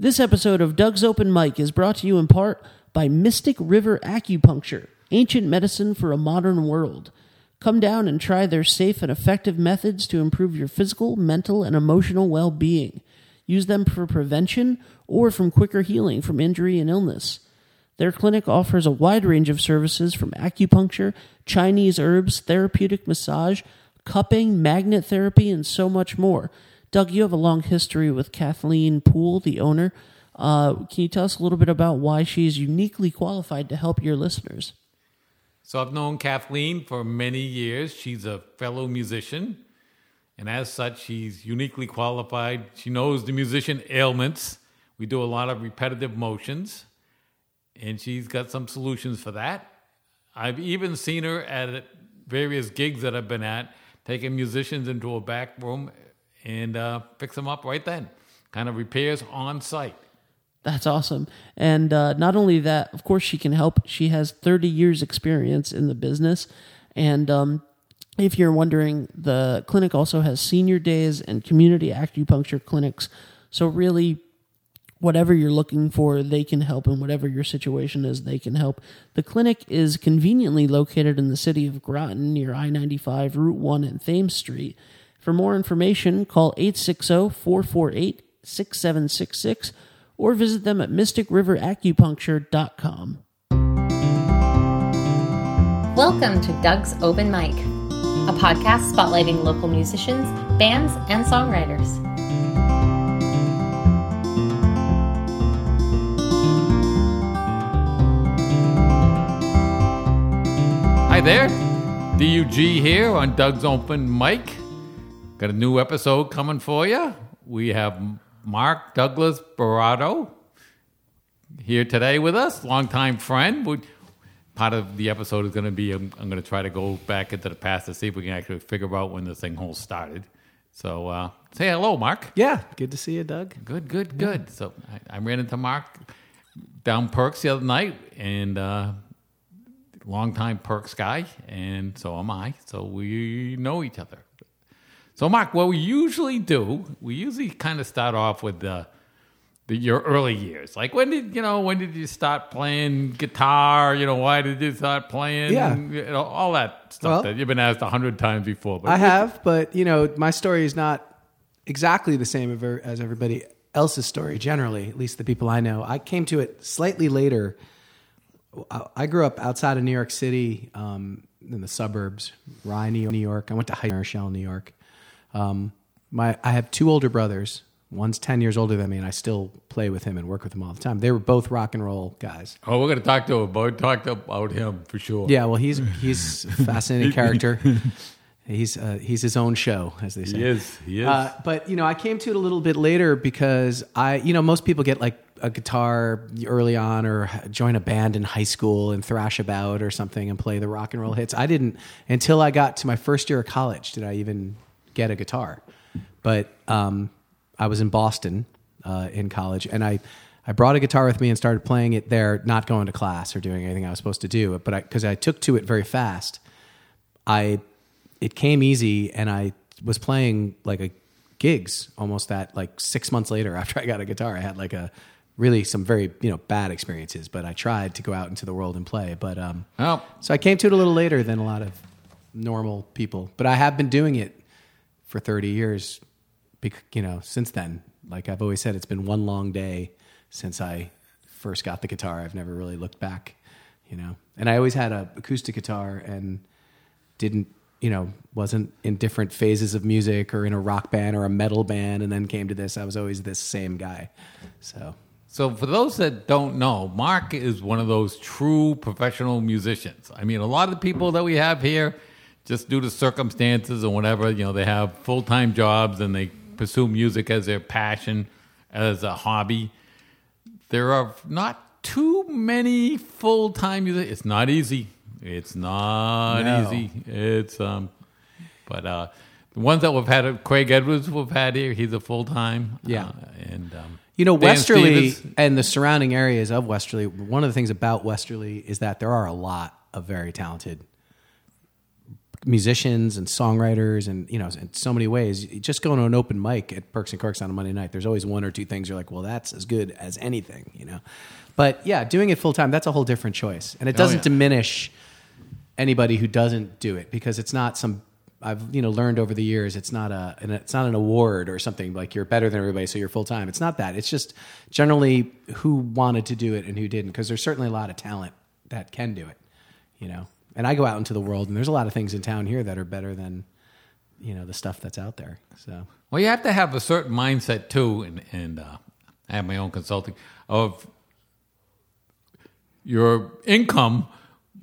This episode of Doug's Open Mic is brought to you in part by Mystic River Acupuncture, ancient medicine for a modern world. Come down and try their safe and effective methods to improve your physical, mental, and emotional well being. Use them for prevention or from quicker healing from injury and illness. Their clinic offers a wide range of services from acupuncture, Chinese herbs, therapeutic massage, cupping, magnet therapy, and so much more. Doug, you have a long history with Kathleen Poole, the owner. Uh, can you tell us a little bit about why she's uniquely qualified to help your listeners? So I've known Kathleen for many years. She's a fellow musician, and as such, she's uniquely qualified. She knows the musician ailments. We do a lot of repetitive motions, and she's got some solutions for that. I've even seen her at various gigs that I've been at, taking musicians into a back room and uh, fix them up right then. Kind of repairs on site. That's awesome. And uh, not only that, of course, she can help. She has 30 years' experience in the business. And um, if you're wondering, the clinic also has senior days and community acupuncture clinics. So, really, whatever you're looking for, they can help, and whatever your situation is, they can help. The clinic is conveniently located in the city of Groton near I 95, Route 1, and Thames Street. For more information, call 860 448 6766 or visit them at mysticriveracupuncture.com. Welcome to Doug's Open Mic, a podcast spotlighting local musicians, bands, and songwriters. Hi there, Doug here on Doug's Open Mic. Got a new episode coming for you. We have Mark Douglas Berardo here today with us, longtime friend. We, part of the episode is going to be I'm, I'm going to try to go back into the past to see if we can actually figure out when this thing whole started. So uh, say hello, Mark. Yeah, good to see you, Doug. Good, good, good. So I, I ran into Mark down Perks the other night, and uh, longtime Perks guy, and so am I. So we know each other. So, Mark, what we usually do, we usually kind of start off with the, the your early years. Like, when did you know? When did you start playing guitar? You know, why did you start playing? Yeah. you know, all that stuff Well- that you've been asked a hundred times before. But I have, but you know, my story is not exactly the same as everybody else's story. Generally, at least the people I know, I came to it slightly later. I- grew up outside of New York City, um, in the suburbs, Rye, New York- New York. I went to high Rochelle, New York. Um, my I have two older brothers. One's ten years older than me, and I still play with him and work with him all the time. They were both rock and roll guys. oh, we're going to talk to him. But talk about him for sure. Yeah, well, he's he's a fascinating character. He's uh, he's his own show, as they say. he is. He is. Uh, but you know, I came to it a little bit later because I, you know, most people get like a guitar early on or join a band in high school and thrash about or something and play the rock and roll hits. I didn't until I got to my first year of college did I even get a guitar. But um, I was in Boston uh, in college, and I. I brought a guitar with me and started playing it there, not going to class or doing anything I was supposed to do. But because I, took to it very fast, I it came easy and I was playing like a gigs almost that like six months later after I got a guitar. I had like a really some very you know bad experiences, but I tried to go out into the world and play. But um, well, so I came to it a little later than a lot of normal people. But I have been doing it for thirty years. You know, since then, like I've always said, it's been one long day since I first got the guitar. I've never really looked back. You know, and I always had a acoustic guitar and didn't you know wasn't in different phases of music or in a rock band or a metal band and then came to this i was always this same guy so So, for those that don't know, Mark is one of those true professional musicians. I mean, a lot of the people that we have here, just due to circumstances or whatever, you know, they have full time jobs and they pursue music as their passion, as a hobby. There are not too many full time music. It's not easy. It's not No. easy. It's um, but uh, the ones that we've had, Craig Edwards, we've had here. He's a full time. Yeah. uh, and um, you know Dan westerly Stevens. and the surrounding areas of westerly one of the things about westerly is that there are a lot of very talented musicians and songwriters and you know in so many ways just going to an open mic at perks and corks on a monday night there's always one or two things you're like well that's as good as anything you know? But yeah doing it full time that's a whole different choice. And it oh, doesn't yeah. diminish anybody who doesn't do it because it's not some I've you know learned over the years it's not a and it's not an award or something like you're better than everybody so you're full time it's not that. It's just generally who wanted to do it and who didn't because there's certainly a lot of talent that can do it you know and I go out into the world and there's a lot of things in town here that are better than you know the stuff that's out there so. Well, you have to have a certain mindset too, and, and uh, I have my own consulting of your income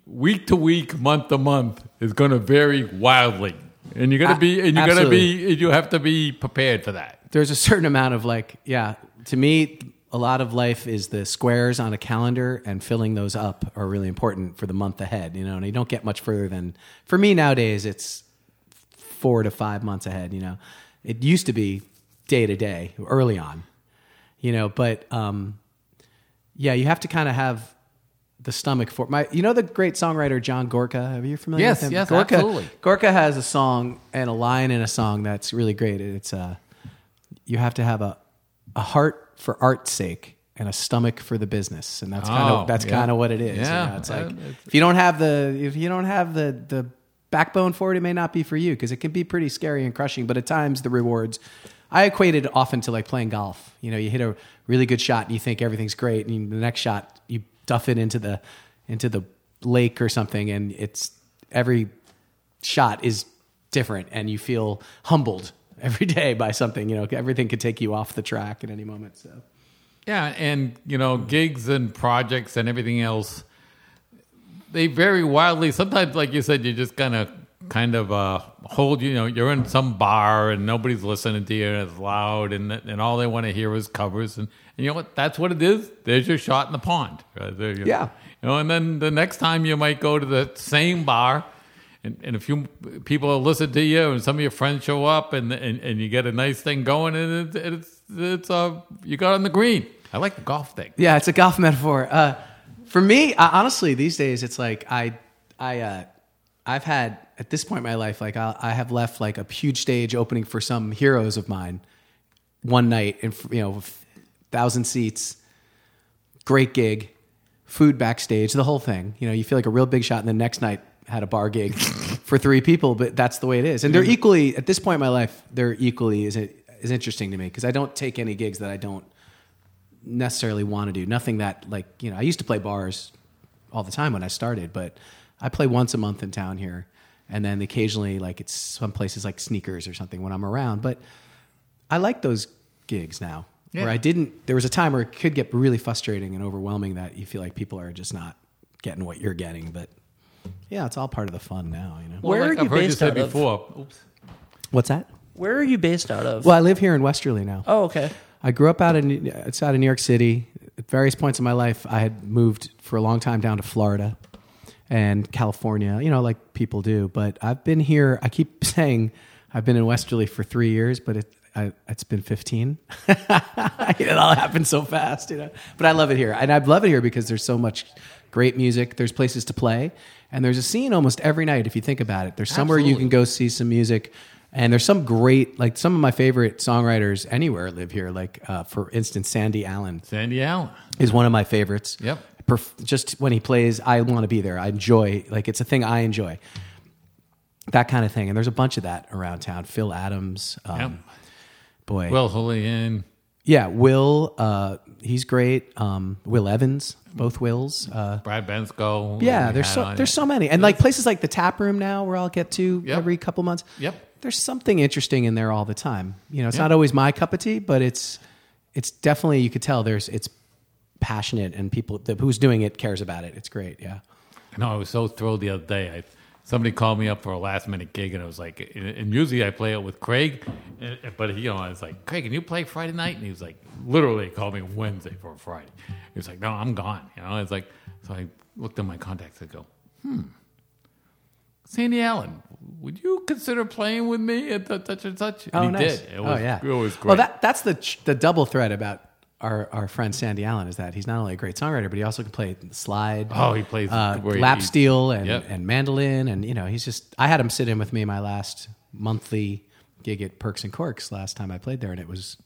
week to week, month to month is going to vary wildly, and you're going to be and you're going to be you have to be prepared for that. there's a certain amount of like yeah to me a lot of life is the squares on a calendar and filling those up are really important for the month ahead you know and you don't get much further than for me nowadays it's four to five months ahead you know. It used to be day to day early on you know but um yeah you have to kind of have the stomach for my you know the great songwriter john gorka? Are you familiar Yes, with him? yes, gorka, absolutely. gorka has a song and a line in a song that's really great. It's uh you have to have a, a heart for art's sake and a stomach for the business and that's kind Oh, of that's yeah. kind of what it is you know? it's like if you don't have the if you don't have the the backbone for it it may not be for you because it can be pretty scary and crushing but at times the rewards i equate it often to like playing golf you know you hit a really good shot and you think everything's great and you, the next shot you duff it into the into the lake or something and it's every shot is different and you feel humbled every day by something you know everything could take you off the track at any moment so Yeah, and you know, gigs and projects and everything else, they vary wildly. Sometimes, like you said, you just kind of kind of uh, hold. You know, you're in some bar and nobody's listening to you, and it's loud, and and all they want to hear is covers. And, and you know what? That's what it is. There's your shot in the pond. Right there, Yeah. You know, and then the next time you might go to the same bar. And, and a few people listen to you, and some of your friends show up, and and, and you get a nice thing going, and it's it's, it's uh you got on the green. I like the golf thing. Yeah, it's a golf metaphor. Uh, for me, uh, honestly, these days it's like I, I, uh, I've had at this point in my life, like I, I have left like a huge stage opening for some heroes of mine, one night in you know, thousand seats, great gig, food backstage, the whole thing. You know, you feel like a real big shot, and the next night had a bar gig for three people, but that's the way it is. And they're equally at this point in my life, they're equally is is interesting to me because I don't take any gigs that I don't necessarily want to do. Nothing that like you know. I used to play bars all the time when I started, but I play once a month in town here, and then occasionally like it's some places like sneakers or something when I'm around. But I like those gigs now. Where I didn't. There was a time where it could get really frustrating and overwhelming that you feel like people are just not getting what you're getting. But yeah, it's all part of the fun now. You know. Where like are you I've heard you based say out of? before. Oops. What's that? Where are you based out of? Well, I live here in Westerly now. Oh, okay. I grew up out in outside of New York City. At various points in my life, I had moved for a long time down to Florida and California. You know, like people do. But I've been here. I keep saying I've been in Westerly for three years, but it, I, it's been fifteen. it all happened so fast, you know. But I love it here, and I love it here because there's so much great music. There's places to play, and there's a scene almost every night. If you think about it, there's somewhere you can go see some music. And there's some great, like some of my favorite songwriters anywhere live here. Like, uh, for instance, Sandy Allen Sandy Allen. is one of my favorites. Yep. Perf- just when he plays, I want to be there. I enjoy, like, it's a thing I enjoy. That kind of thing. And there's a bunch of that around town. Phil Adams. Um, Yep. Boy. Will Julian. Yeah, Will, uh, he's great. Um, Will Evans, both Wills. Uh, Brad Bensko. yeah, there's so there's it. so many, and like places like the tap room now, where I'll get to Yep. every couple months. Yep. There's something interesting in there all the time. You know, it's Yep. not always my cup of tea, but it's it's definitely you could tell there's it's passionate and people the, who's doing it cares about it. It's great. Yeah. No, I was so thrilled the other day. I, somebody called me up for a last minute gig, and I was like, and, and usually I play it with Craig, but he, you know, I was like, Craig, can you play Friday night? And he was like, literally he called me Wednesday for a Friday. He was like, no, I'm gone. You know, it's like, so I looked at my contacts. I go, hmm, Sandy Allen, would you consider playing with me at the, such and such? And Oh, he nice. did. It was, oh, yeah. It was great. Well, that that's the the double threat about our our friend Sandy Allen is that he's not only a great songwriter, but he also can play slide. Oh, he plays uh, lap He- steel and Yep. and mandolin, and you know he's just. I had him sit in with me my last monthly gig at Perks and Corks last time I played there, and it was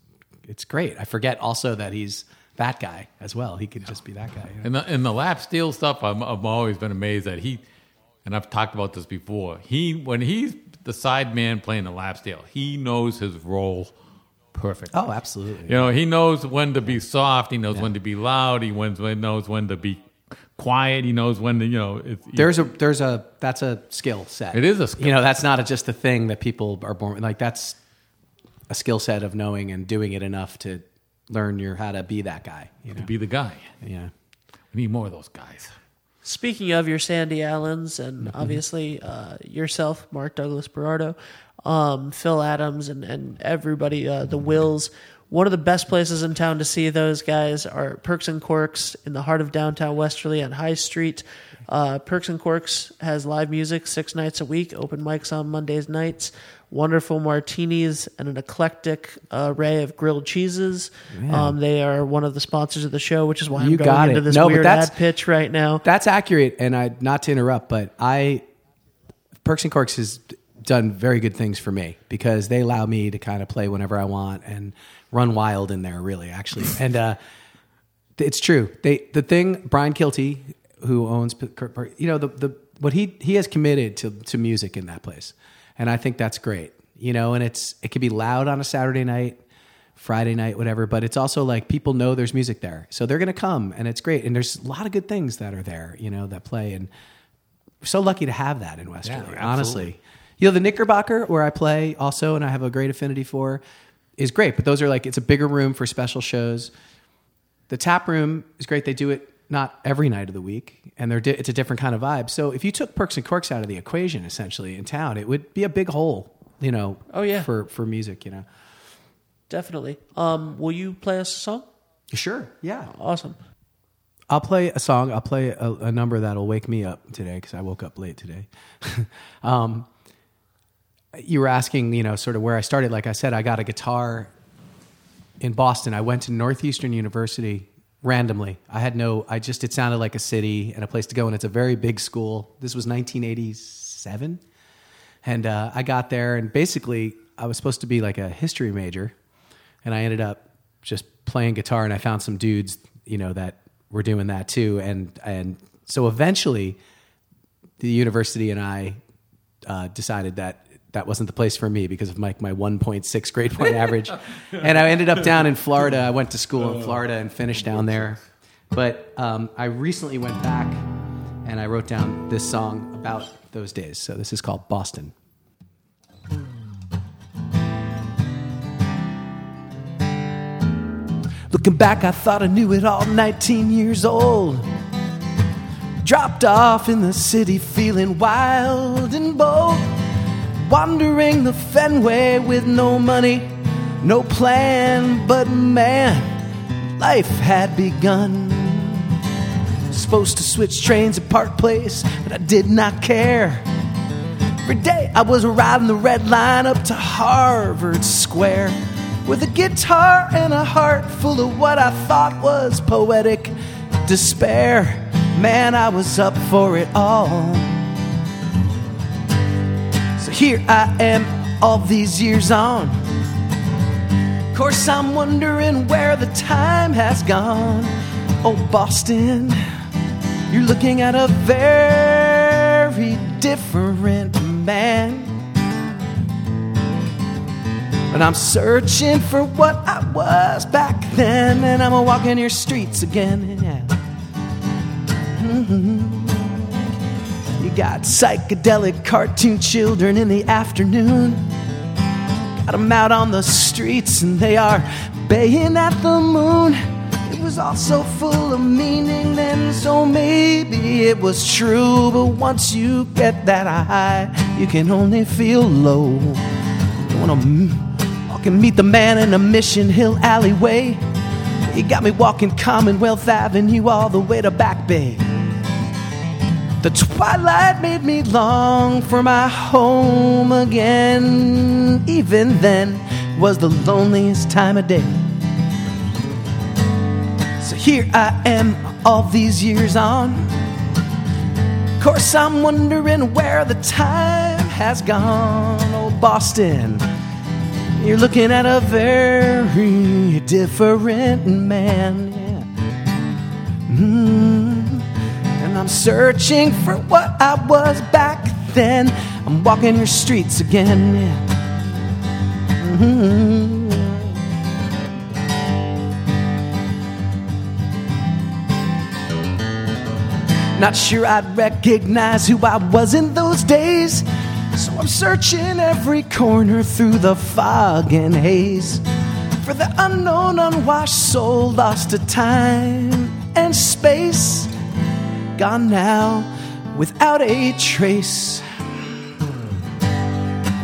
it's great. I forget also that he's that guy as well. He could just be that guy. you know? And the, and the lap steel stuff, I'm, I've always been amazed that he, and I've talked about this before. He when he's the side man playing the lap steel, he knows his role perfect. Oh, absolutely. You know, he knows when to be soft. He knows when to be loud. He knows when knows when to be quiet. He knows when to you know. It's, There's a there's a that's a skill set. It is a skill. You know, that's not a, just a thing that people are born like. That's a skill set of knowing and doing it enough to learn your how to be that guy. You know, to be the guy. yeah. We need more of those guys. Speaking of your Sandy Allens and obviously uh, yourself, Mark Douglas Berardo, um, Phil Adams, and, and everybody, uh, the Wills, one of the best places in town to see those guys are Perks and Corks in the heart of downtown Westerly on High Street. Uh, Perks and Corks has live music six nights a week, open mics on Mondays nights, wonderful martinis, and an eclectic array of grilled cheeses. Um, they are one of the sponsors of the show, which is why I'm You going got into this No, weird ad pitch right now. That's accurate, and I not to interrupt, but I Perks and Corks has done very good things for me because they allow me to kind of play whenever I want and run wild in there, really, actually. And uh, it's true. They the thing Brian Kilty, who owns P- Cur- Cur- you know the the what he he has committed to to music in that place, and I think that's great. You know, and it's it can be loud on a Saturday night. Friday night, whatever. But it's also like people know there's music there, so they're going to come, and it's great. And there's a lot of good things that are there, you know, that play. And we're so lucky to have that in Westerly. absolutely. honestly, you know, the Knickerbocker where I play also, and I have a great affinity for, is great. But those are like it's a bigger room for special shows. The tap room is great. They do it not every night of the week, and they're di- it's a different kind of vibe. So if you took Perks and Corks out of the equation, essentially in town, it would be a big hole, you know. Oh, yeah. for for music, you know. Definitely. Um, will you play us a song? Sure, yeah. Awesome. I'll play a song. I'll play a, a number that'll wake me up today because I woke up late today. um, you were asking, you know, sort of where I started. Like I said, I got a guitar in Boston. I went to Northeastern University randomly. I had no, I just, it sounded like a city and a place to go. And it's a very big school. This was 1987. And uh, I got there, and basically, I was supposed to be like a history major, and I ended up just playing guitar. And I found some dudes, you know, that were doing that too. And and so eventually, the university and I uh, decided that that wasn't the place for me because of my my 1.6 grade point average, and I ended up down in Florida. I went to school in Florida and finished down there. But um, I recently went back and I wrote down this song about those days. So this is called Boston. Looking back, I thought I knew it all, 19 years old. Dropped off in the city, feeling wild and bold. Wandering the Fenway with no money, no plan, but man, life had begun. Supposed to switch trains at Park Place, but I did not care. Every day I was riding the red line up to Harvard Square with a guitar and a heart full of what I thought was poetic despair. Man, I was up for it all. Here I am, all these years on. Of course, I'm wondering where the time has gone. Oh, Boston, you're looking at a very different man. But I'm searching for what I was back then, and I'm walking your streets again. Yeah. Mhm. Got psychedelic cartoon children in the afternoon. Got them out on the streets, and they are baying at the moon. It was all so full of meaning then, so maybe it was true. But once you get that high, you can only feel low. You wanna walk and meet the man in a Mission Hill alleyway. You got me walking Commonwealth Avenue all the way to Back Bay. The twilight made me long for my home again. Even then, was the loneliest time of day. So here I am, all these years on. Of course, I'm wondering where the time has gone. Oh, Boston, you're looking at a very different man. Yeah. Mm. I'm searching for what I was back then. I'm walking your streets again. Yeah. Mhm. Not sure I'd recognize who I was in those days. So I'm searching every corner through the fog and haze for the unknown, unwashed soul lost to time and space. Gone now without a trace.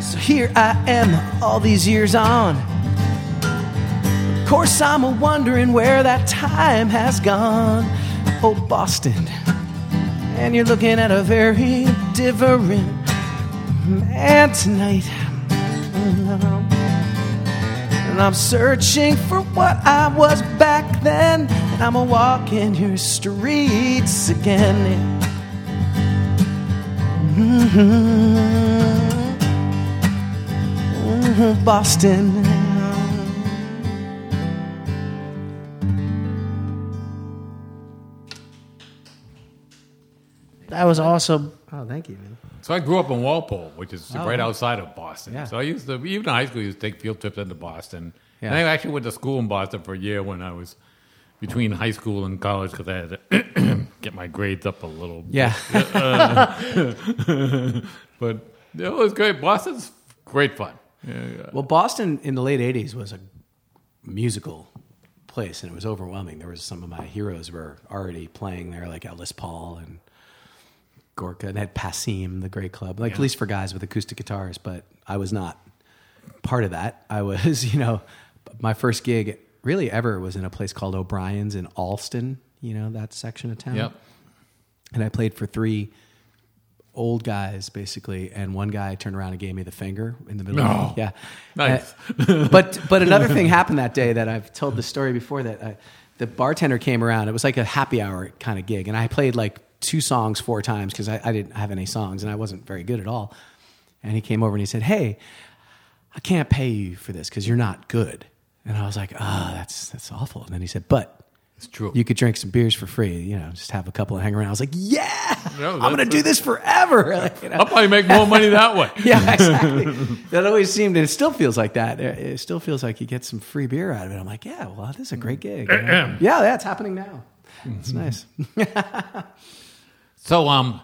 So here I am, all these years on. Of course, I'm a wondering where that time has gone. Oh, Boston. And you're looking at a very different man tonight. Mm, And I'm searching for what I was back then. And I'm a walking your streets again. Mhm. Boston. That was awesome. Oh, thank you, man. So I grew up in Walpole, which is oh, right outside of Boston. Yeah. So I used to, even in high school, I used to take field trips into Boston. Yeah. And I actually went to school in Boston for a year when I was between high school and college because I had to get my grades up a little. bit. Yeah. Uh, but it was great. Boston's great fun. Yeah, yeah. Well, Boston in the late '80s was a musical place, and it was overwhelming. There was some of my heroes were already playing there, like Ellis Paul and Gorka, and had Passim, the great club, like at least for guys with acoustic guitars. But I was not part of that. I was, you know, my first gig really ever was in a place called O'Brien's in Allston. You know that section of town Yep. and I played for three old guys basically, and one guy turned around and gave me the finger in the middle. No. Of, yeah, Nice. Uh, but but another thing happened that day that I've told the story before that uh, the bartender came around. It was like a happy hour kind of gig, and I played like two songs four times because I, I didn't have any songs and I wasn't very good at all. And he came over and he said, "Hey, I can't pay you for this because you're not good." And I was like, "Ah, that's that's awful." And then he said, "But." It's true. You could drink some beers for free, you know, just have a couple and hang around. I was like, yeah, No, I'm going to do this forever. Like, you know? I'll probably make more money that way. Yeah, exactly. that always seemed, and it still feels like that. It still feels like you get some free beer out of it. I'm like, yeah, well, this is a great gig. you know? yeah, yeah, it's happening now. It's nice. So, um,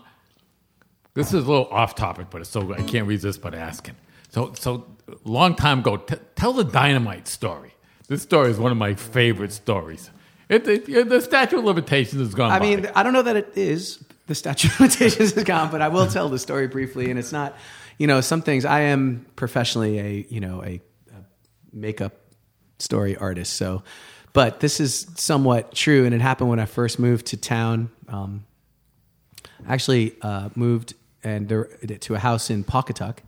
this is a little off topic, but it's so I can't resist but asking. So, so long time ago, t- tell the dynamite story. This story is one of my favorite stories. It, it, the statute of limitations has gone. I by. mean, I don't know that it is. The statute of limitations is gone, but I will tell the story briefly. And it's not, you know, some things. I am professionally a, you know, a, a makeup story artist. So, but this is somewhat true, and it happened when I first moved to town. Um, actually, uh, moved and there, to a house in Pawcatuck,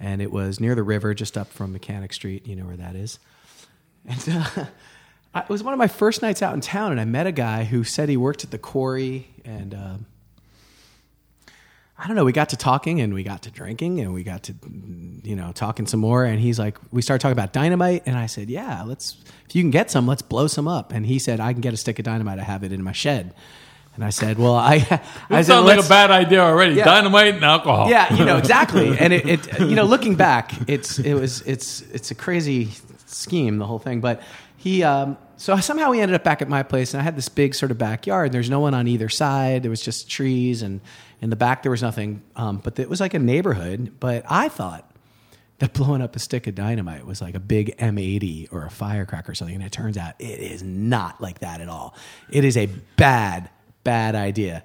and it was near the river, just up from Mechanic Street. You know where that is. And uh, I, it was one of my first nights out in town, and I met a guy who said he worked at the quarry, and uh, I don't know. We got to talking, and we got to drinking, and we got to, you know, talking some more. And he's like, we started talking about dynamite, and I said, yeah, let's. If you can get some, let's blow some up. And he said, I can get a stick of dynamite. I have it in my shed. And I said, well, I, I this said, sounds like a bad idea already. Yeah. Dynamite and alcohol. yeah, you know exactly. And it, it, you know, looking back, it's it was it's it's a crazy scheme, the whole thing. But he, um, so somehow we ended up back at my place, and I had this big sort of backyard. There's no one on either side. There was just trees, and in the back there was nothing. Um, but it was like a neighborhood. But I thought that blowing up a stick of dynamite was like a big M80 or a firecracker or something. And it turns out it is not like that at all. It is a bad, bad idea.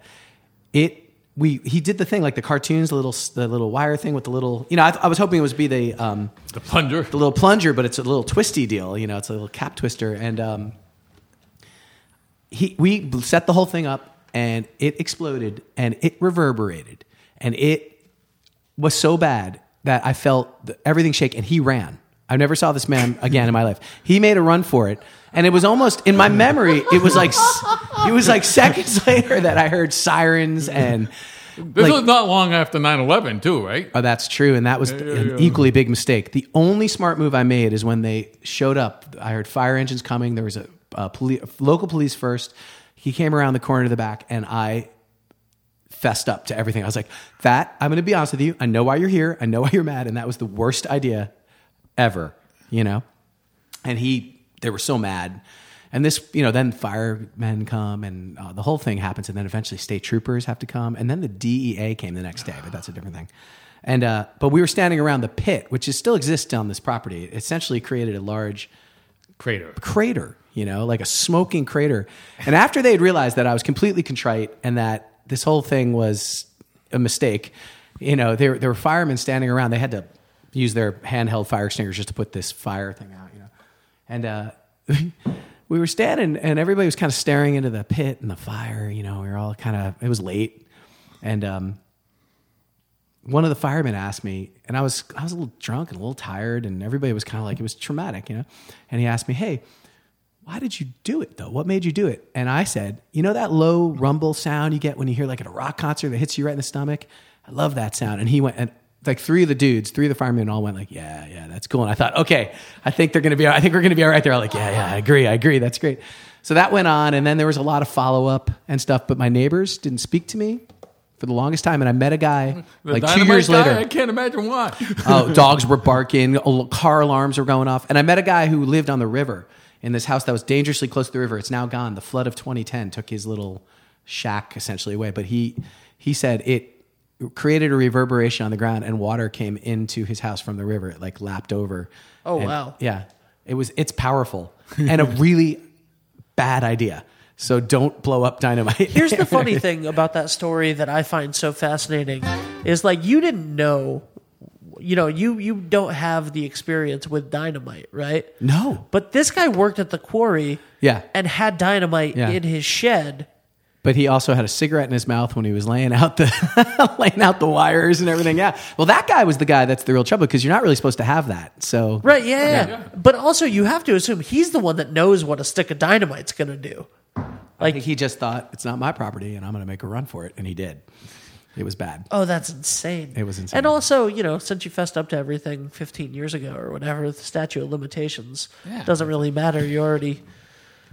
It we he did the thing like the cartoons, the little the little wire thing with the little you know I, I was hoping it was be the um, The plunger. the little plunger, but it's a little twisty deal. You know, it's a little cap twister, and um, he we set the whole thing up, and it exploded, and it reverberated, and it was so bad that I felt everything shake, and he ran. I never saw this man again in my life. He made a run for it, and it was almost in my memory. It was like it was like seconds later that I heard sirens and. This like- was not long after 9-11 too, right? Oh, that's true, and that was an equally big mistake. The only smart move I made is when they showed up. I heard fire engines coming. There was a, a poli- local police first. He came around the corner to the back, and I fessed up to everything. I was like, "That I'm going to be honest with you. I know why you're here. I know why you're mad, and that was the worst idea ever." You know, and he they were so mad. And this, you know, then firemen come and uh, the whole thing happens. And then eventually state troopers have to come. And then the DEA came the next day, but that's a different thing. And, uh, but we were standing around the pit, which is, still exists on this property. It essentially created a large Crater. crater, you know, like a smoking crater. And after they had realized that I was completely contrite and that this whole thing was a mistake, you know, there, there were firemen standing around. They had to use their handheld fire extinguishers just to put this fire thing out, you know. And uh, we were standing and everybody was kind of staring into the pit and the fire, you know, we were all kind of, it was late. And um, one of the firemen asked me, and I was I was a little drunk and a little tired, and everybody was kind of like it was traumatic, you know. And he asked me, "Hey, why did you do it though? What made you do it?" And I said, "You know that low rumble sound you get when you hear like at a rock concert that hits you right in the stomach? I love that sound." And he went and like three of the dudes, three of the firemen all went like, "Yeah, yeah, that's cool." And I thought, "Okay, I think they're gonna be. I think we're gonna be all right." They're all like, "Yeah, yeah, I agree, I agree. That's great." So that went on, and then there was a lot of follow up and stuff. But my neighbors didn't speak to me for the longest time, and I met a guy The like two years guy? later I can't imagine why. oh, dogs were barking, car alarms were going off. And I met a guy who lived on the river in this house that was dangerously close to the river. It's now gone. The flood of 2010 took his little shack essentially away. But he he said it created a reverberation on the ground, and water came into his house from the river. It like lapped over. Oh, And- wow. Yeah, it was. It's powerful and a really bad idea. So don't blow up dynamite. Here's the funny thing about that story that I find so fascinating is like you didn't know you know, you you don't have the experience with dynamite, right? no, But this guy worked at the quarry Yeah. and had dynamite Yeah. in his shed. But he also had a cigarette in his mouth when he was laying out the laying out the wires and everything. Yeah. Well, that guy was the guy that's the real trouble because you're not really supposed to have that. So Right, yeah, yeah. But also you have to assume he's the one that knows what a stick of dynamite's going to do. Like he just thought it's not my property and I'm going to make a run for it, and he did. It was bad. Oh, that's insane. It was insane. And also, you know, since you fessed up to everything 15 years ago or whatever, the statute of limitations Yeah. doesn't really matter. You already.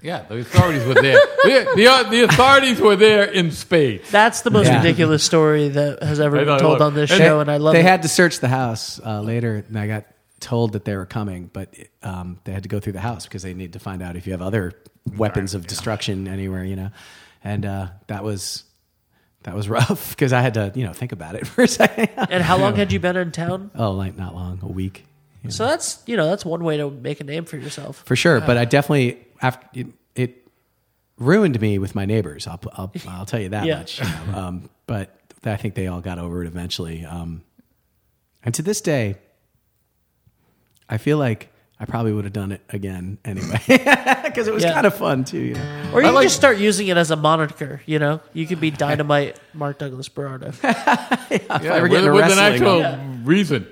Yeah, the authorities were there. the, the, the authorities were there in spades. That's the most Yeah. ridiculous story that has ever been told on this and show, they- and I love it. they it. had to search the house uh, later, and I got told that they were coming, but um, they had to go through the house because they need to find out if you have other weapons of destruction anywhere, you know. And uh, that was that was rough because I had to, you know, think about it for a second. and how long had you been in town? oh, like not long, a week. So that's you know that's one way to make a name for yourself. for sure. But I definitely after it, it ruined me with my neighbors. I'll I'll, I'll tell you that Yeah. much. you know. Um, but I think they all got over it eventually. Um, and to this day, I feel like I probably would have done it again anyway because it was Yeah. kind of fun too. You know? Or you I like- just start using it as a moniker. You know, you could be Dynamite Mark Douglas Berardo. Yeah, ever with, get into with an wrestling, actual reason.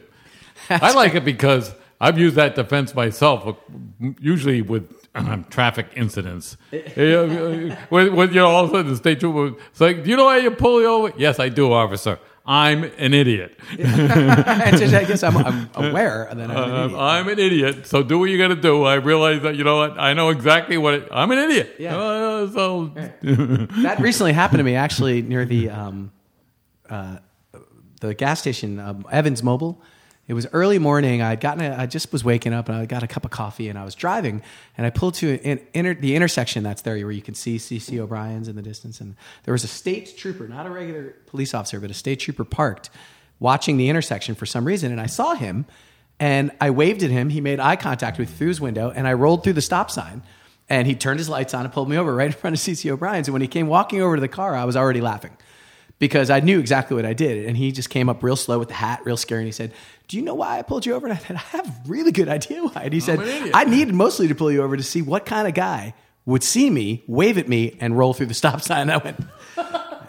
I like it because I've used that defense myself, uh, usually with um, traffic incidents. With, you know, all of a sudden the state trooper, it's like, do you know why you pull me over? Yes, I do, officer. I'm an idiot. Just- I guess I'm, I'm aware that I'm an idiot. I'm an idiot. So do what you got to do. I realize that you know what I know exactly what it, I'm an idiot. Yeah. Uh, so that recently happened to me actually near the um, uh, the gas station um, Evans Mobil. It was early morning. I would gotten a, I just was waking up and I got a cup of coffee and I was driving and I pulled to an inter, the intersection that's there where you can see CC O'Brien's in the distance. And there was a state trooper, not a regular police officer, but a state trooper parked watching the intersection for some reason. And I saw him and I waved at him. He made eye contact with through his window and I rolled through the stop sign. And he turned his lights on and pulled me over right in front of CC O'Brien's. And when he came walking over to the car, I was already laughing because I knew exactly what I did. And he just came up real slow with the hat, real scary. And he said, Do you know why I pulled you over? And I said, I have a really good idea why. And he said, an. I needed mostly to pull you over to see what kind of guy would see me, wave at me, and roll through the stop sign. And I went,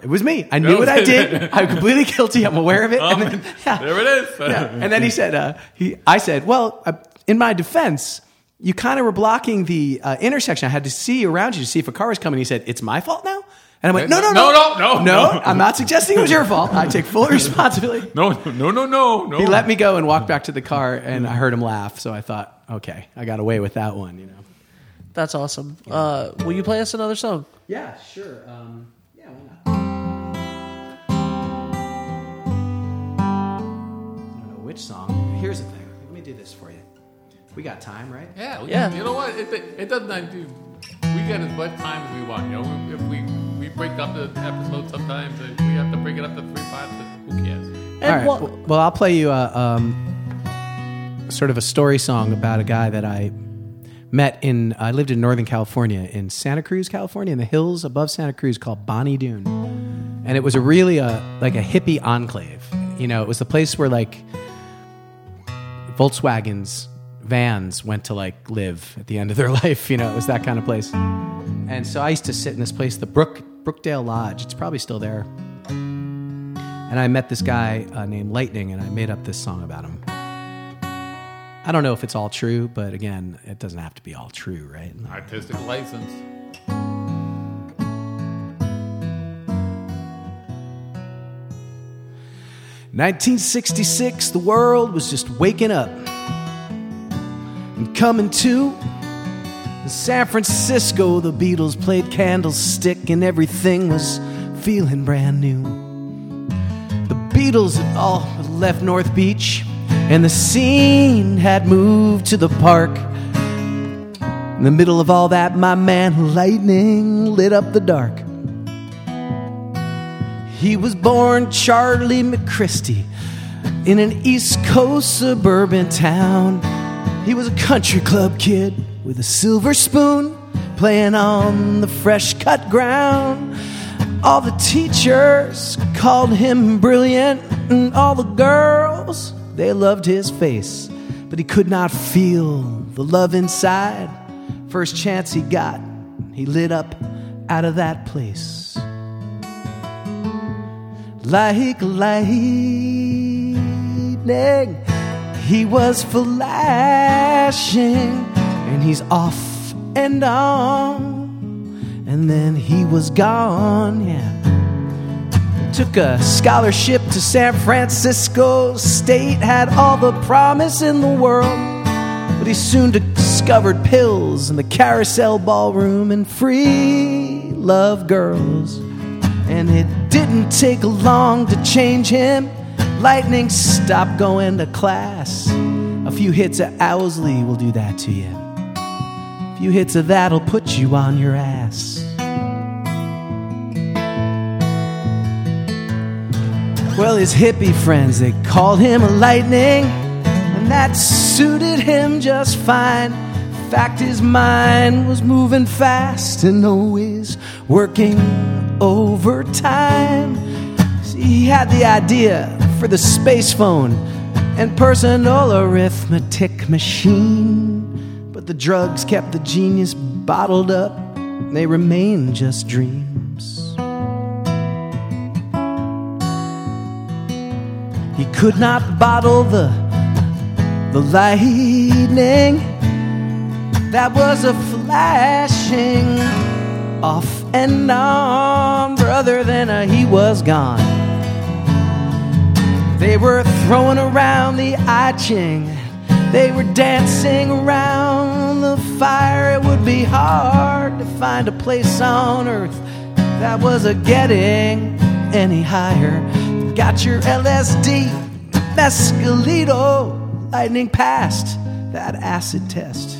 It was me. I knew what I did. I'm completely guilty. I'm aware of it. And then, yeah. there it is. Yeah. And then he said, uh, he, I said, well, uh, in my defense, you kind of were blocking the uh, intersection. I had to see around you to see if a car was coming. He said, "It's my fault now." And I went, "No, no, no, No, no, no, no! no. I'm not suggesting it was your fault. I take full responsibility." No, no, no, no, no. He let me go and walked back to the car, and I heard him laugh. So I thought, "Okay, I got away with that one." You know. That's awesome. Uh, will you play us another song? Yeah, sure. Um, yeah, why not? I don't know which song. Here's the thing. Let me do this for you. We got time, right? Yeah, Yeah. You know what? It, it doesn't matter. dude. We get as much time as we want. You know, if we we break up the episode sometimes, if we have to break it up to three parts. Who cares? And All right. what- Well, well, I'll play you a um, sort of a story song about a guy that I met in. I lived in Northern California, in Santa Cruz, California, in the hills above Santa Cruz, called Bonny Doon, and it was a really a like a hippie enclave. You know, it was the place where like Volkswagens vans went to like live at the end of their life. You know, it was that kind of place. And so I used to sit in this place, the Brook Brookdale Lodge. It's probably still there. And I met this guy uh, named Lightning, and I made up this song about him. I don't know if it's all true, but again, it doesn't have to be all true, right? Artistic license. Nineteen sixty-six, the world was just waking up and coming to. San Francisco, the Beatles played Candlestick, and everything was feeling brand new. The Beatles had all left North Beach, and the scene had moved to the park. In the middle of all that, my man Lightning lit up the dark. He was born Charlie McChristie in an East Coast suburban town. He was a country club kid with a silver spoon playing on the fresh cut ground. All the teachers called him brilliant, and all the girls, they loved his face. But he could not feel the love inside. First chance he got, he lit up out of that place. Like lightning, he was flashing, and he's off and on, and then he was gone, yeah. Took a scholarship to San Francisco State, had all the promise in the world. But he soon discovered pills in the carousel ballroom and free love girls. And it didn't take long to change him. Lightning stopped going to class. A few hits of Owsley will do that to you. A few hits of that'll put you on your ass. Well, his hippie friends, they called him a lightning, and that suited him just fine. Fact, his mind was moving fast and always working overtime. See, he had the idea for the space phone and personal arithmetic machine, but the drugs kept the genius bottled up. They remained just dreams. He could not bottle the the lightning that was a flashing off and on, brother. Then uh, he was gone. They were throwing around the I Ching. They were dancing around the fire. It would be hard to find a place on earth that was a getting any higher. Got your LSD, mescalito, lightning past that acid test.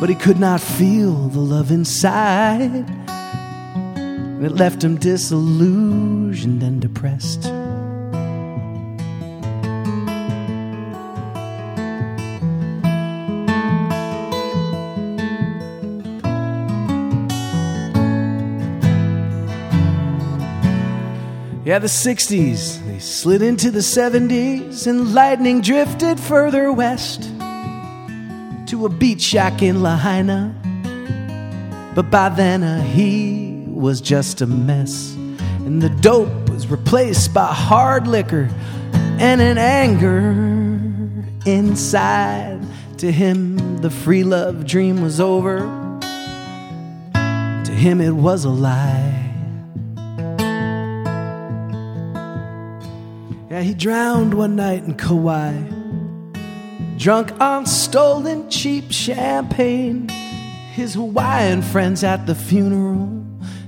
But he could not feel the love inside. It left him disillusioned and depressed. Yeah, the 60s, they slid into the 70s, and lightning drifted further west to a beach shack in Lahaina. But by then, uh, he was just a mess, and the dope was replaced by hard liquor and an anger inside To him, the free love dream was over. To him, it was a lie. Yeah, he drowned one night in Kauai, drunk on stolen cheap champagne. His Hawaiian friends at the funeral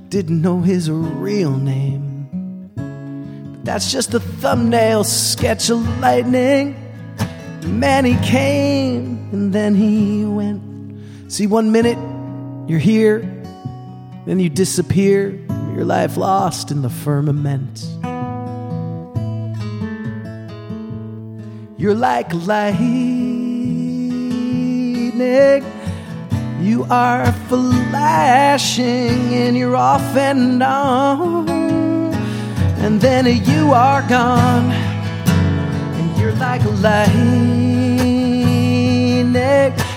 didn't know his real name. But that's just a thumbnail sketch of lightning. Man, he came and then he went. See, one minute you're here, then you disappear, your life lost in the firmament. You're like lightning. You are flashing and you're off and on. And then you are gone. And you're like lightning.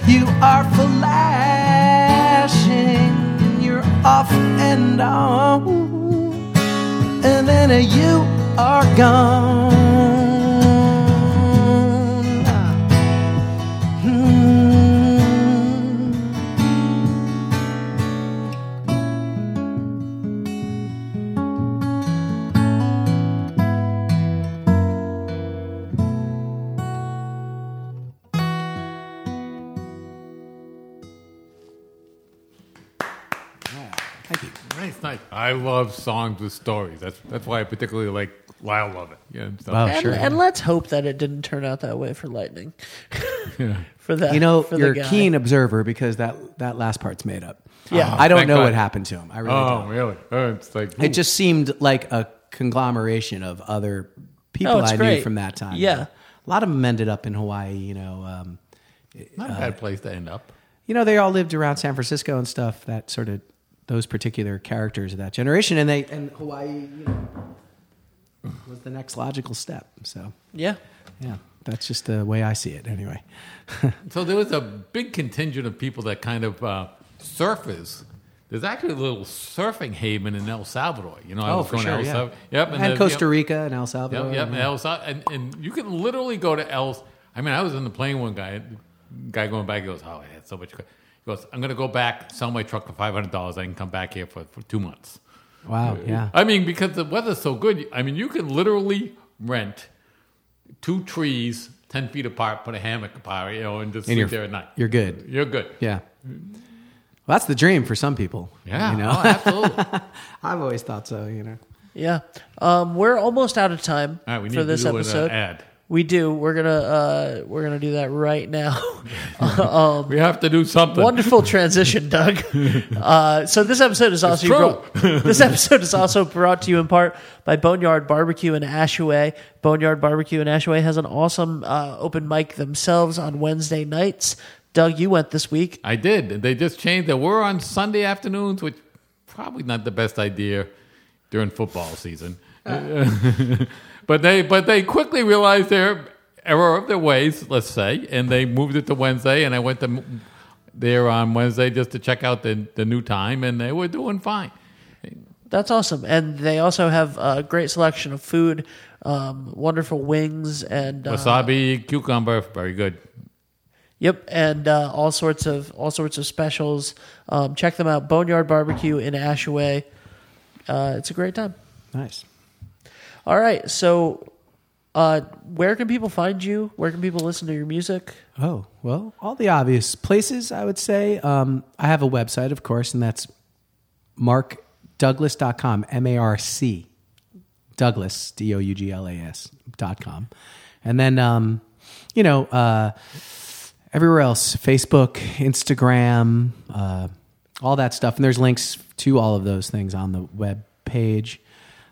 You are flashing and you're off and on. And then you are gone. Love songs with stories. That's that's why I particularly like Lyle Lovett. Yeah, and stuff. Wow. And, Sure. and let's hope that it didn't turn out that way for Lightning. for that, You know, for the you're a guy. keen observer because that, that last part's made up. Yeah. I don't Thank know God. what happened to him. I really Oh, don't. really? Oh, it's like It just seemed like a conglomeration of other people Oh, it's I knew great. from that time. Yeah. A lot of them ended up in Hawaii, you know. Um, not a bad place to end up. you know, they all lived around San Francisco and stuff, that sort of those particular characters of that generation. And they and Hawaii, you know, was the next logical step. So Yeah. yeah. That's just the way I see it anyway. So there was a big contingent of people that kind of uh, surfers. There's actually a little surfing haven in El Salvador. You know, I Oh, was for going sure, to El yeah. Salvador. Yep, And, then, Costa yep, Rica and El Salvador. Yep, yep, yeah. and, El Sa- and, and you can literally go to El. I mean, I was in the plane one guy, guy going back. He goes, "Oh, I had so much." He goes, "I'm going to go back, sell my truck for five hundred dollars. I can come back here for, for two months." Wow, yeah. I mean, because the weather's so good. I mean, you can literally rent two trees ten feet apart, put a hammock apart, you know, and just And sleep there at night. you're good. You're good. Yeah. Well, that's the dream for some people. Yeah, You know? oh, absolutely. I've always thought so, you know. Yeah. Um, we're almost out of time All right, we need for this to do episode. an uh, ad. We do. We're gonna uh, we're gonna do that right now. um, We have to do something. wonderful transition, Doug. Uh, so this episode is also brought, this episode is also brought to you in part by Boneyard Barbecue in Ashaway. Boneyard Barbecue in Ashaway has an awesome uh, open mic themselves on Wednesday nights. Doug, you went this week. I did. They just changed it. We're on Sunday afternoons, which probably not the best idea during football season. but they but they quickly realized their error of their ways, let's say, and they moved it to Wednesday. And I went to there on Wednesday just to check out the the new time, and they were doing fine. That's awesome, and they also have a great selection of food, um, wonderful wings, and uh, Wasabi, cucumber, very good. Yep, and uh, all sorts of all sorts of specials. Um, check them out. Boneyard Barbecue in Ashaway. Uh, it's a great time. Nice. All right, so uh, where can people find you? Where can people listen to your music? Oh, well, all the obvious places, I would say. Um, I have a website, of course, and that's markdouglas.com, M A R C, Douglas, D O U G L A S, dot com. And then, um, you know, uh, everywhere else Facebook, Instagram, uh, all that stuff. And there's links to all of those things on the web page.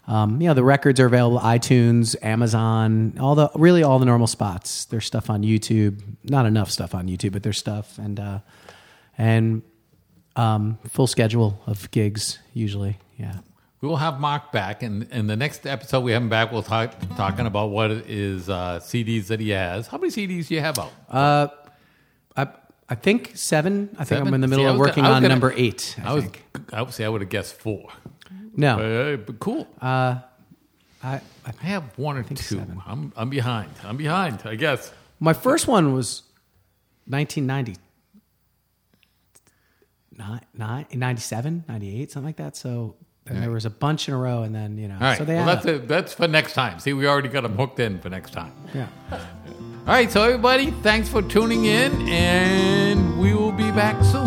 Um, you know, the records are available iTunes, Amazon, all the really all the normal spots. There's stuff on YouTube. Not enough stuff on YouTube, but there's stuff and uh, and um, full schedule of gigs usually. Yeah. We will have Mark back, and in the next episode we have him back. We'll talk talking about what is uh, CDs that he has. How many CDs do you have out? I I think seven. I think? I'm in the middle See, of working gonna- on gonna- number eight. I, I was. I would say I would have guessed four. No, Uh, but cool. I, I I have one or two. seven. I'm I'm behind. I'm behind. I guess. My first one was 1990. Nine, nine, 97, 98, something like that. So then there was a bunch in a row, and then you know, All right. so they well, that's it. That's for next time. See, we already got them hooked in for next time. yeah. All right. So everybody, thanks for tuning in, and we will be back soon.